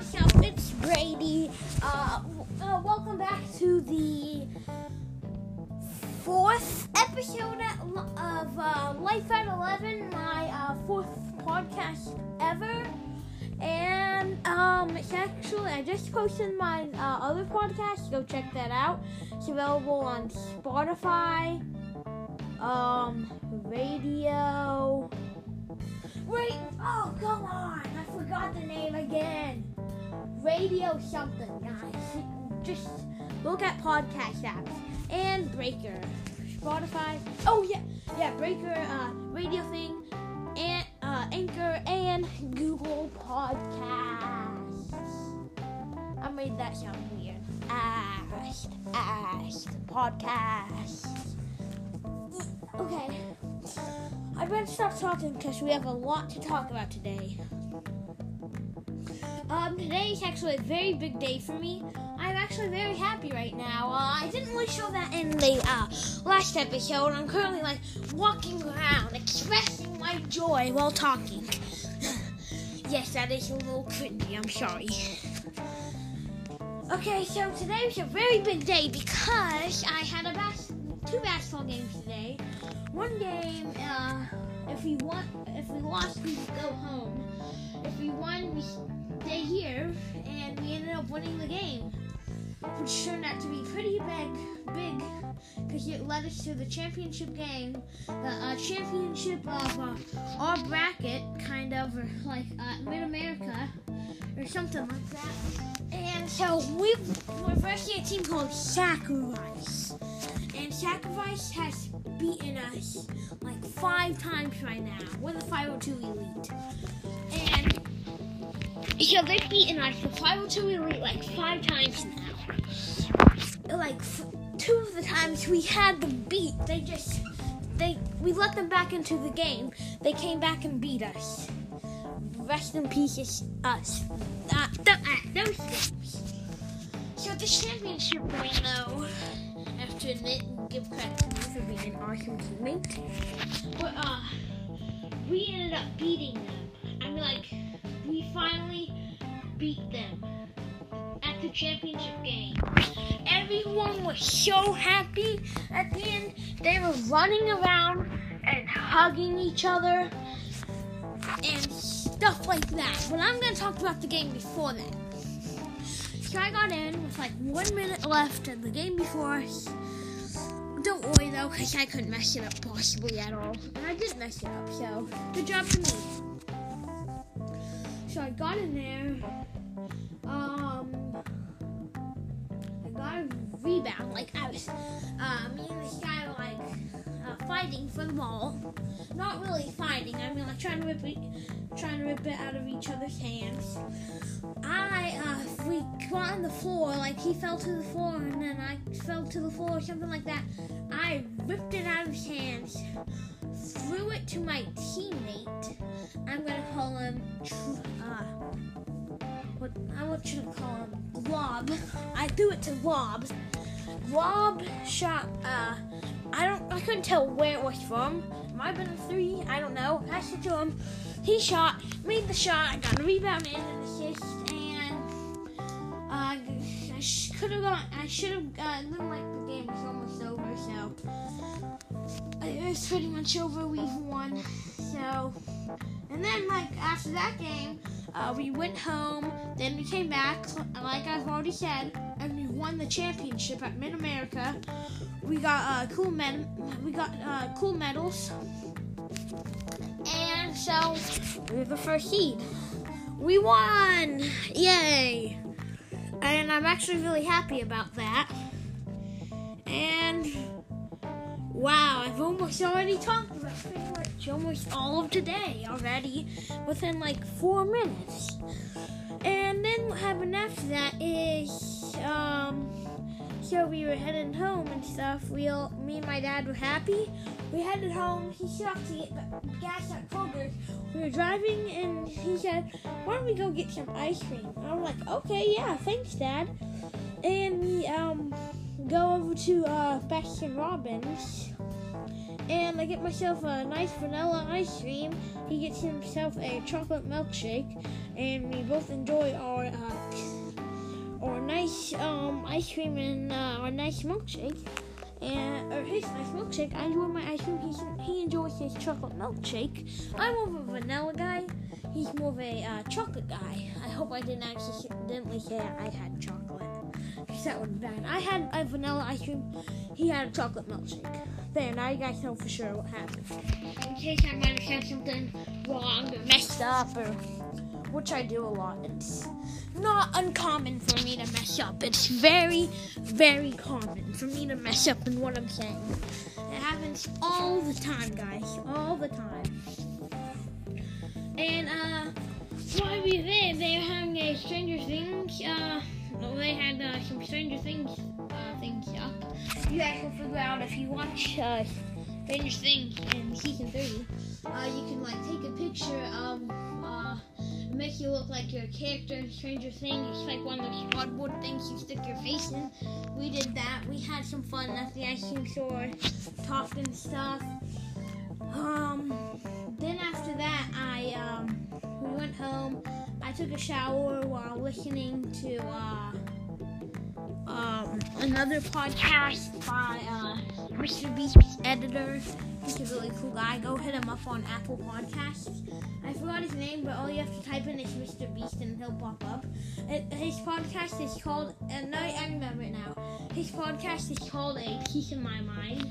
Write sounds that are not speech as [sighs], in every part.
what's up? It's Brady. Uh, uh, welcome back to the fourth episode of uh, Life at 11, my uh, fourth podcast ever. And um, it's actually, I just posted my uh, other podcast. Go check that out. It's available on Spotify, um, radio. Wait, oh, come on. I forgot the name again. Radio something, guys. Just look at podcast apps. And Breaker. Spotify. Oh, yeah. Yeah, Breaker, uh, radio thing. And, uh, Anchor and Google Podcasts. I made that sound weird. Ask, ask, podcast. Okay. I better stop talking because we have a lot to talk about today. Um, today is actually a very big day for me. I'm actually very happy right now. Uh, I didn't really show that in the uh, last episode. I'm currently like walking around, expressing my joy while talking. [sighs] yes, that is a little cringy. I'm sorry. Okay, so today was a very big day because I had a bas- two basketball games today. One game, uh, if we won, if we lost, we go home. If we won, we stay here, and we ended up winning the game, which turned out to be pretty big, big, because it led us to the championship game, the uh, championship of uh, our bracket, kind of, or like uh, Mid America, or something like that. And so we we're versing a team called Sacrifice, and Sacrifice has beaten us like five times right now. We're the 502 Elite. So they've beaten us the 502 Elite like five times now. Like two of the times we had them beat, they just they we let them back into the game. They came back and beat us. Rest in peace, us. Uh, th- uh, those games. So the championship win, though, I have to admit give credit to me for being an awesome teammate. But uh, we ended up beating them. I mean, like, we finally beat them at the championship game. Everyone was so happy at the end. They were running around and hugging each other and stuff like that. But I'm gonna talk about the game before that. So I got in with like one minute left in the game before. Don't worry though, because I couldn't mess it up possibly at all. And I didn't mess it up, so good job to me. So I got in there. Um, I got a rebound. Like I was, uh, me and this guy were like uh, fighting for the ball. Not really fighting. I mean, like trying to rip it, trying to rip it out of each other's hands. I uh, we got on the floor. Like he fell to the floor, and then I fell to the floor, or something like that. I ripped it out of his hands, threw it to my teammate. I'm gonna call him. Uh, what I want you to call him Glob. I threw it to Glob. Glob shot. Uh, I don't. I couldn't tell where it was from. Might have been a three. I don't know. Passed it to him. He shot. Made the shot. I got a rebound and an assist. And uh, I could have gone. I should have. Uh, it looked like Was pretty much over. We've won. So. And then, like, after that game, uh, we went home. Then we came back, like I've already said, and we won the championship at Mid America. We got uh, cool med- We got uh, cool medals, and so we were the first seed. We won! Yay! And I'm actually really happy about that. Wow, I've almost already talked about pretty much almost all of today already within like four minutes. And then what happened after that is, um, so we were heading home and stuff. We all, me and my dad were happy. We headed home. He stopped to get gas at Kroger's. We were driving and he said, "Why don't we go get some ice cream?" And I was like, "Okay, yeah, thanks, Dad." And we um go over to uh, Baskin Robbins and I get myself a nice vanilla ice cream. He gets himself a chocolate milkshake, and we both enjoy our uh, our nice um, ice cream and uh, our nice milkshake. And or his nice milkshake. I enjoy my ice cream. He's, he enjoys his chocolate milkshake. I'm more of a vanilla guy. He's more of a uh, chocolate guy. I hope I didn't accidentally say I had chocolate. That be bad. I had a vanilla ice cream. He had a chocolate milkshake. There, now you guys know for sure what happened. In case I might have said something wrong or messed up or which I do a lot. It's not uncommon for me to mess up. It's very, very common for me to mess up in what I'm saying. It happens all the time, guys. All the time. And, uh, while we were there, they were having a Stranger Things, uh, well, they had uh, some Stranger Things uh, things up. You guys will figure out if you watch uh, Stranger Things in season 30. Uh, you can, like, take a picture of, uh, make you look like your character in Stranger Things. It's like one of those cardboard things you stick your face in. We did that. We had some fun at the ice cream store, talked and stuff. Um, then after that, I um, we went home. I took a shower while listening to uh, um, another podcast by uh, Mr. Beast's editor. He's a really cool guy. Go hit him up on Apple Podcasts. I forgot his name, but all you have to type in is Mr. Beast and he'll pop up. His podcast is called, and I, I remember it now. His podcast is called A Peace in My Mind.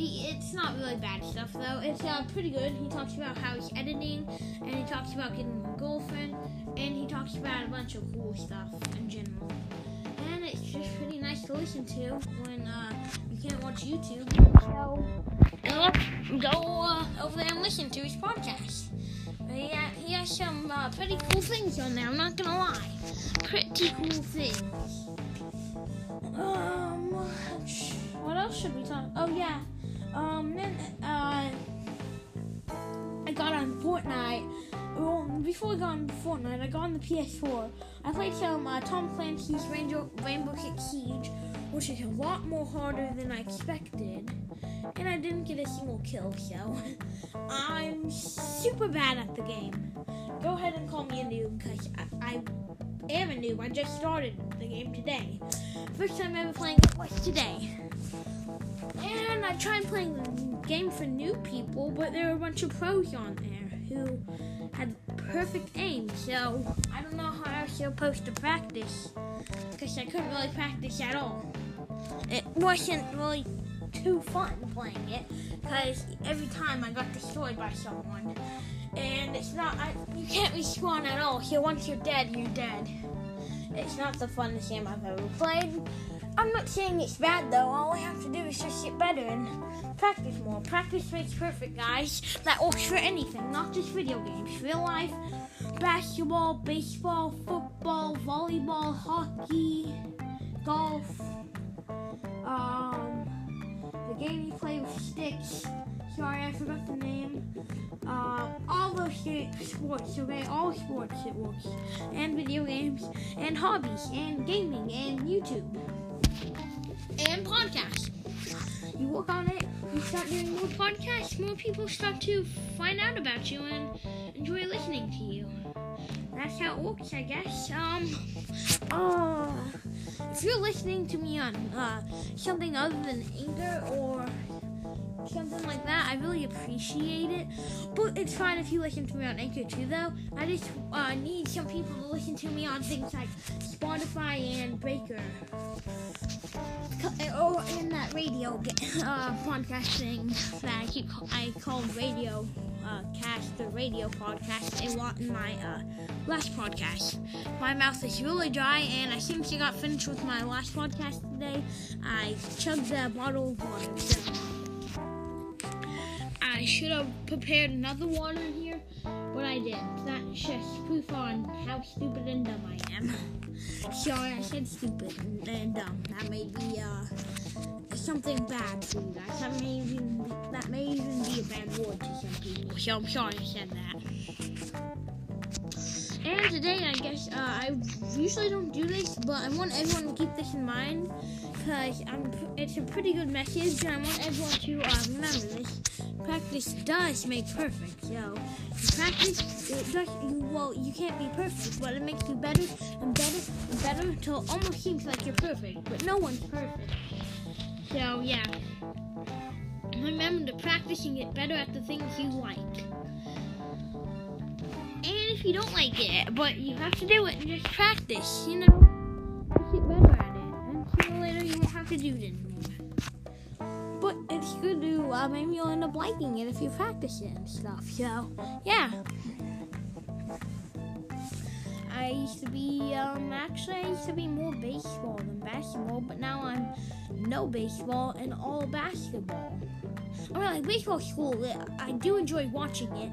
It's not really bad stuff though. It's uh, pretty good. He talks about how he's editing, and he talks about getting a girlfriend, and he talks about a bunch of cool stuff in general. And it's just pretty nice to listen to when uh, you can't watch YouTube. So uh, go over there and listen to his podcast. He, uh, he has some uh, pretty cool things on there. I'm not gonna lie, pretty cool things. Um, should we talk? Oh yeah. Um, then uh, I got on Fortnite. Well, before I got on Fortnite, I got on the PS4. I played some uh, Tom Clancy's Rainbow, Rainbow Six Siege, which is a lot more harder than I expected. And I didn't get a single kill, so [laughs] I'm super bad at the game. Go ahead and call me a noob, because I, I am a noob. I just started the game today. First time ever playing it was today. I tried playing the game for new people, but there were a bunch of pros on there who had perfect aim. So I don't know how I was supposed to practice because I couldn't really practice at all. It wasn't really too fun playing it because every time I got destroyed by someone. And it's not, I, you can't respawn at all. So once you're dead, you're dead. It's not the funnest game I've ever played. I'm not saying it's bad though. All I have to do is just get better and practice more. Practice makes perfect, guys. That works for anything, not just video games. Real life, basketball, baseball, football, volleyball, hockey, golf. Um, the game you play with sticks. Sorry, I forgot the name. Uh, all those sports, okay? All sports it works. And video games, and hobbies, and gaming, and YouTube. You work on it, you start doing more podcasts, more people start to find out about you and enjoy listening to you. That's how it works, I guess. Um, uh, if you're listening to me on uh, something other than Anchor or something like that, I really appreciate it. But it's fine if you listen to me on Anchor too, though. I just uh, need some people to listen to me on things like Spotify and Breaker. Radio [laughs] uh, podcast thing that I keep I called radio uh, cast the radio podcast a lot in my uh, last podcast. My mouth is really dry, and I since I got finished with my last podcast today, I chugged a bottle of water. So. I should have prepared another water here, but I didn't. That's just proof on how stupid and dumb I am. [laughs] Sorry, I said stupid and dumb. That may be uh, something bad for you guys. That may even be, that may even be a bad word to some people. So I'm sorry I said that. And today, I guess uh, I usually don't do this, but I want everyone to keep this in mind because. It's a pretty good message, and I want everyone to uh, remember this. Practice does make perfect. So practice, it does. You, well, you can't be perfect, but it makes you better and better and better until it almost seems like you're perfect, but no one's perfect. So yeah. Remember to practice and get better at the things you like. And if you don't like it, but you have to do it and just practice, you know, get better at it. And sooner or later you won't have to do it anymore. But it's good to, uh, maybe you'll end up liking it if you practice it and stuff. So, yeah. I used to be, um, actually, I used to be more baseball than basketball, but now I'm no baseball and all basketball. I mean, like baseball school, I do enjoy watching it.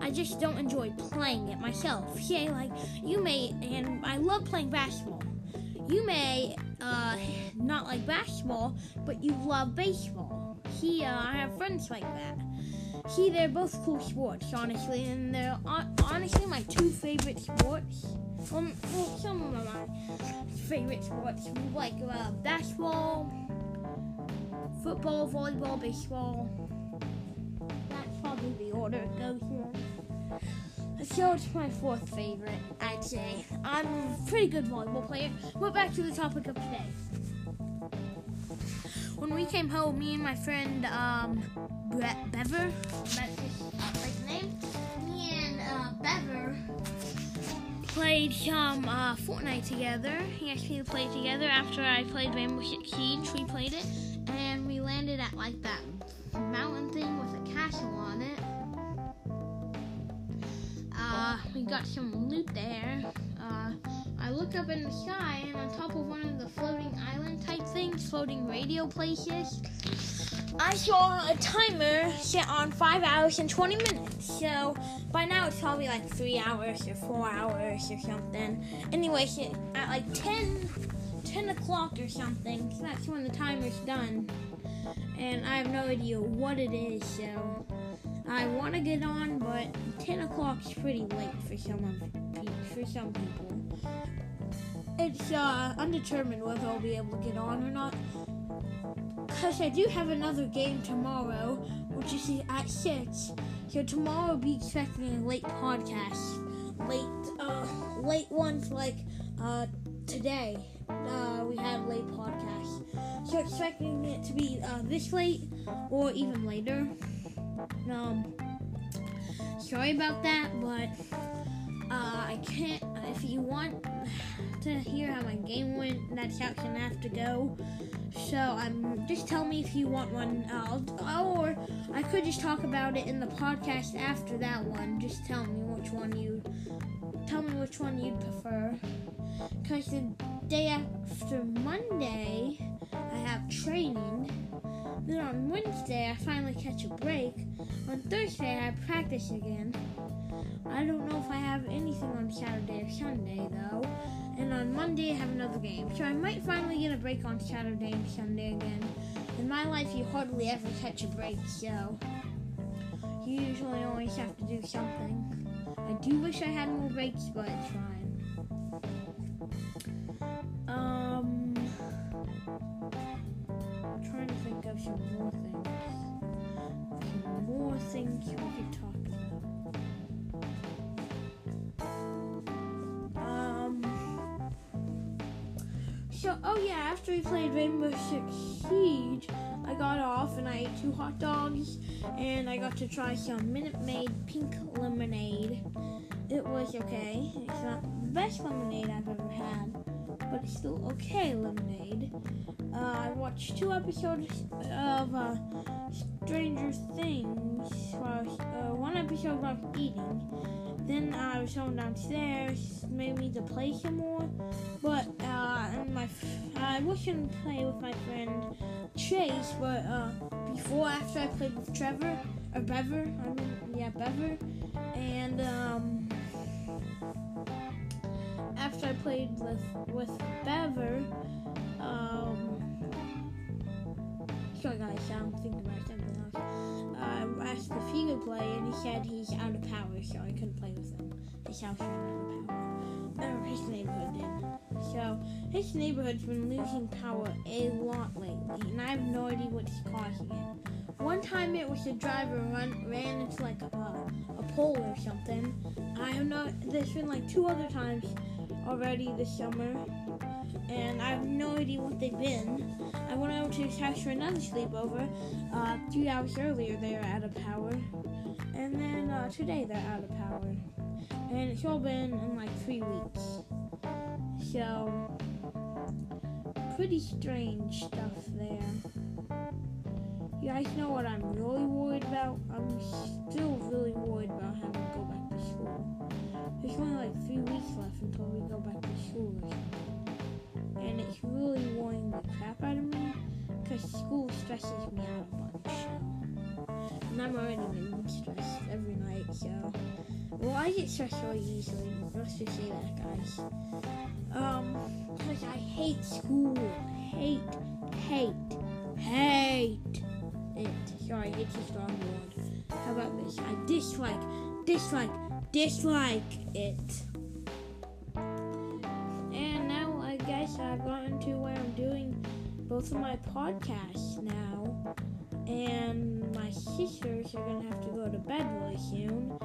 I just don't enjoy playing it myself. [laughs] Yeah, like you may, and I love playing basketball. You may uh, not like basketball, but you love baseball. See, uh, I have friends like that. See, they're both cool sports, honestly, and they're honestly my two favorite sports. Um, well, some of my favorite sports, like uh, basketball, football, volleyball, baseball. That's probably the order it goes in. So it's my fourth favorite, I'd say. I'm a pretty good volleyball player. But back to the topic of today. When we came home, me and my friend um, Brett Bever, that's his name, me and uh, Bever played some uh, Fortnite together. He asked me to play together after I played Rainbow Six Siege. We played it, and we landed at like that mountain thing with a castle on it. Uh, we got some loot there. Uh, I looked up in the sky, and on top of one of the floating island type things, floating radio places, I saw a timer set on 5 hours and 20 minutes. So by now it's probably like 3 hours or 4 hours or something. Anyway, at like 10, 10 o'clock or something, so that's when the timer's done. And I have no idea what it is, so I want to get on, but 10 o'clock is pretty late for some of, for some people. It's uh, undetermined whether I'll be able to get on or not because I do have another game tomorrow, which is at 6. So tomorrow I'll be expecting late podcast. Late, uh, late ones like, uh, today. Uh, we have late podcast. So expecting it to be, uh, this late or even later. Um, sorry about that, but, uh, I can't, if you want to hear how my game went, that's gonna have to go. So um, just tell me if you want one, uh, or I could just talk about it in the podcast after that one. Just tell me which one you tell me which one you'd prefer. Cause the day after Monday, I have training. Then on Wednesday, I finally catch a break. On Thursday, I practice again. I don't know if I have anything on Saturday or Sunday though and on Monday I have another game. So I might finally get a break on Saturday and Sunday again. In my life, you hardly ever catch a break, so you usually always have to do something. I do wish I had more breaks, but it's fine. Um, I'm trying to think of some more things. Some more things we could talk So, oh yeah, after we played Rainbow Six Siege, I got off and I ate two hot dogs and I got to try some Minute Maid pink lemonade. It was okay. It's not the best lemonade I've ever had, but it's still okay lemonade. Uh, I watched two episodes of uh, Stranger Things. Uh, one episode about eating. Then I was going downstairs, made me to play some more. I wish could play with my friend Chase, but uh, before after I played with Trevor or Bever, I mean yeah Bever, and um, after I played with with Bever, um, sorry guys, I'm thinking about something else. I asked the Figo to play, and he said he's out of power, so I couldn't play with him. Ran out of power. His neighborhood did. So his neighborhood's been losing power a lot lately, and I have no idea what's causing it. One time it was the driver run ran into like a, a pole or something. I have not. There's been like two other times already this summer, and I have no idea what they've been. I went over to his house for another sleepover. Uh, three hours earlier, they were out of power, and then uh, today they're out of power, and it's all been in like three weeks. So, pretty strange stuff there. You guys know what I'm really worried about? I'm still really worried about having to go back to school. There's only like three weeks left until we go back to school. And it's really worrying the crap out of me because school stresses me out. And I'm already getting stressed every night, so. Well, I get stressed really easily. Let's just say that, guys. Um, because I hate school. Hate, hate, hate it. Sorry, it's a strong word. How about this? I dislike, dislike, dislike it. And now I guess I've gotten to where I'm doing both of my podcasts now. And my sisters are gonna have to go to bed really soon.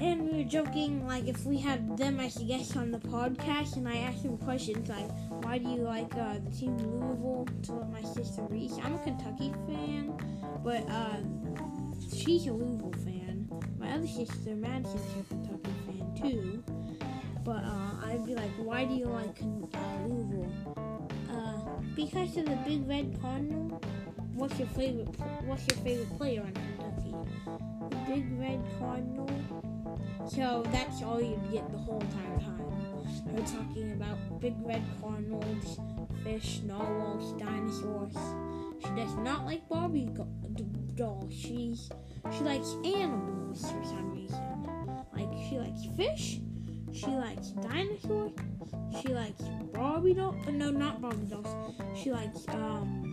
And we were joking, like, if we had them as guests on the podcast, and I asked them questions like, why do you like uh, the team Louisville to let my sister Reese? I'm a Kentucky fan, but uh, she's a Louisville fan. My other sister, Madison's a Kentucky fan too. But uh, I'd be like, why do you like uh, Louisville? Uh, because of the Big Red Cardinal. What's your favorite? What's your favorite player on Kentucky? The Big Red Cardinal. So that's all you get the whole entire time. We're talking about big red cardinals, fish, narwhals, dinosaurs. She does not like Barbie dolls. She's she likes animals for some reason. Like she likes fish. She likes dinosaurs. She likes Barbie dolls. No, not Barbie dolls. She likes um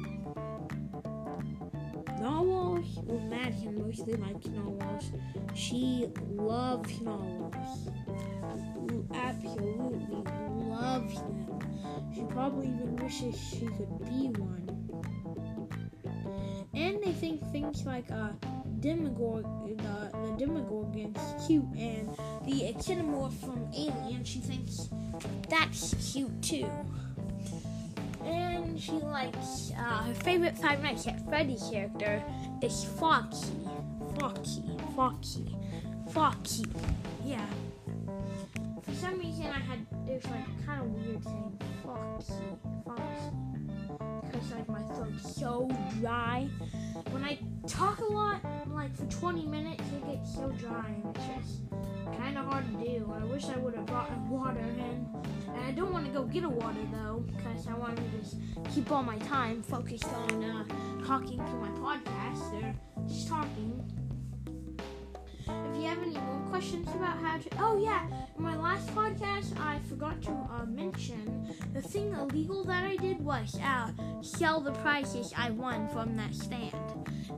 narwhals. Well, Madison mostly likes narwhals. She loves narwhals. Absolutely loves them. She probably even wishes she could be one. And they think things like uh, Demogorg, the, the Demogorgon's cute, and the Xenomorph from Alien, she thinks that's cute too she likes uh, her favorite Five Nights at Freddy's character is Foxy, Foxy, Foxy, Foxy. Yeah. For some reason, I had there's like kind of weird saying Foxy, Foxy, because like my throat's so dry. When I talk a lot, like for 20 minutes, it gets so dry, and it's just kind of hard to do. I wish I would have brought water in. And I don't want to go get a water though, because I want to just keep all my time focused on uh, talking to my podcast or just talking. If you have any more questions about how to, oh yeah, in my last podcast I forgot to uh, mention the thing illegal that I did was uh, sell the prizes I won from that stand.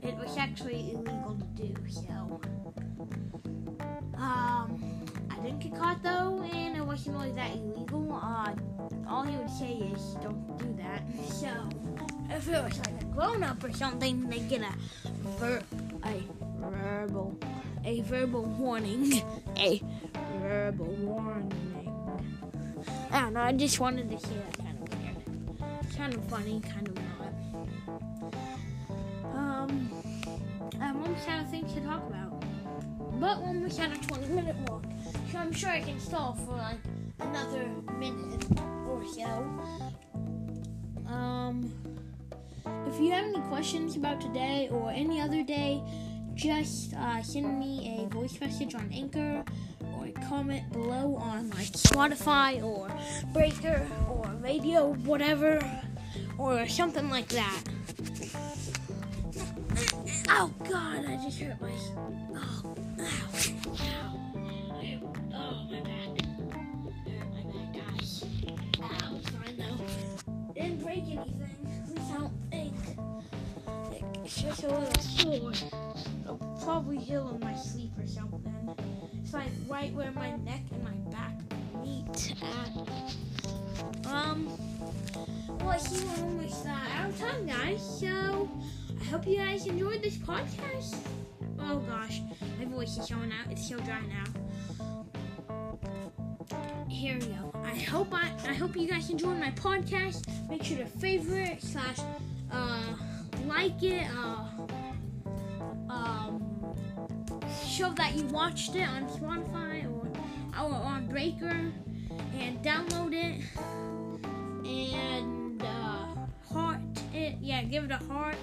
It was actually illegal to do, so. Um, I didn't get caught though, and it wasn't really that illegal. Uh, all he would say is, don't do that. [laughs] So, if it was like a grown up or something, they get a, ver- a verbal, a verbal warning, [laughs] a verbal warning. I don't know. I just wanted to say that kind of weird, kind of funny, kind of not. Um, but when we're almost a 20 minute walk. So I'm sure I can stall for like another minute or so. Um, if you have any questions about today or any other day, just uh, send me a voice message on Anchor or a comment below on like Spotify or Breaker or radio, whatever, or something like that. Oh God, I just hurt myself. Oh. Ow. Ow. Oh, my back. Hurt my back, guys. Ow, it's fine though. Didn't break anything. At least I don't think. It's just a little sore. A probably heal in my sleep or something. It's like right where my neck and my back meet at. Um, well, we're almost out of time, guys. So hope you guys enjoyed this podcast. Oh gosh, my voice is showing out. It's so dry now. Here we go. I hope I I hope you guys enjoyed my podcast. Make sure to favorite slash uh like it. Uh, um, show that you watched it on Spotify or, or on Breaker and download it and uh, heart it. Yeah, give it a heart.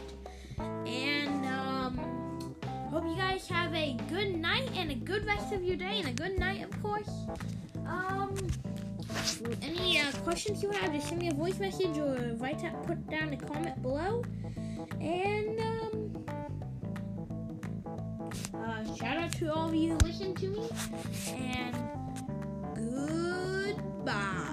And um, hope you guys have a good night and a good rest of your day and a good night, of course. Um, any uh, questions you have, just send me a voice message or write that, put down a comment below. And um, uh, shout out to all of you who listen to me. And goodbye.